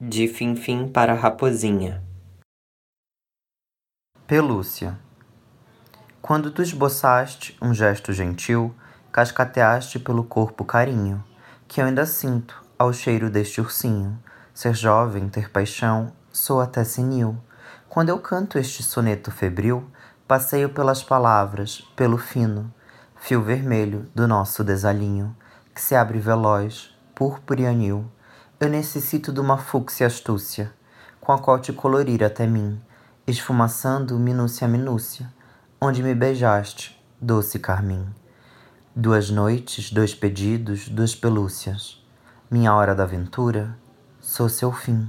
De Finfim para Raposinha Pelúcia Quando tu esboçaste um gesto gentil, cascateaste pelo corpo carinho, que eu ainda sinto ao cheiro deste ursinho. Ser jovem, ter paixão, sou até senil. Quando eu canto este soneto febril, passeio pelas palavras, pelo fino fio vermelho do nosso desalinho, que se abre veloz, púrpura e anil eu necessito de uma fúcsia astúcia, com a qual te colorir até mim, esfumaçando minúcia a minúcia, onde me beijaste, doce carmim. Duas noites, dois pedidos, duas pelúcias. Minha hora da aventura, sou seu fim.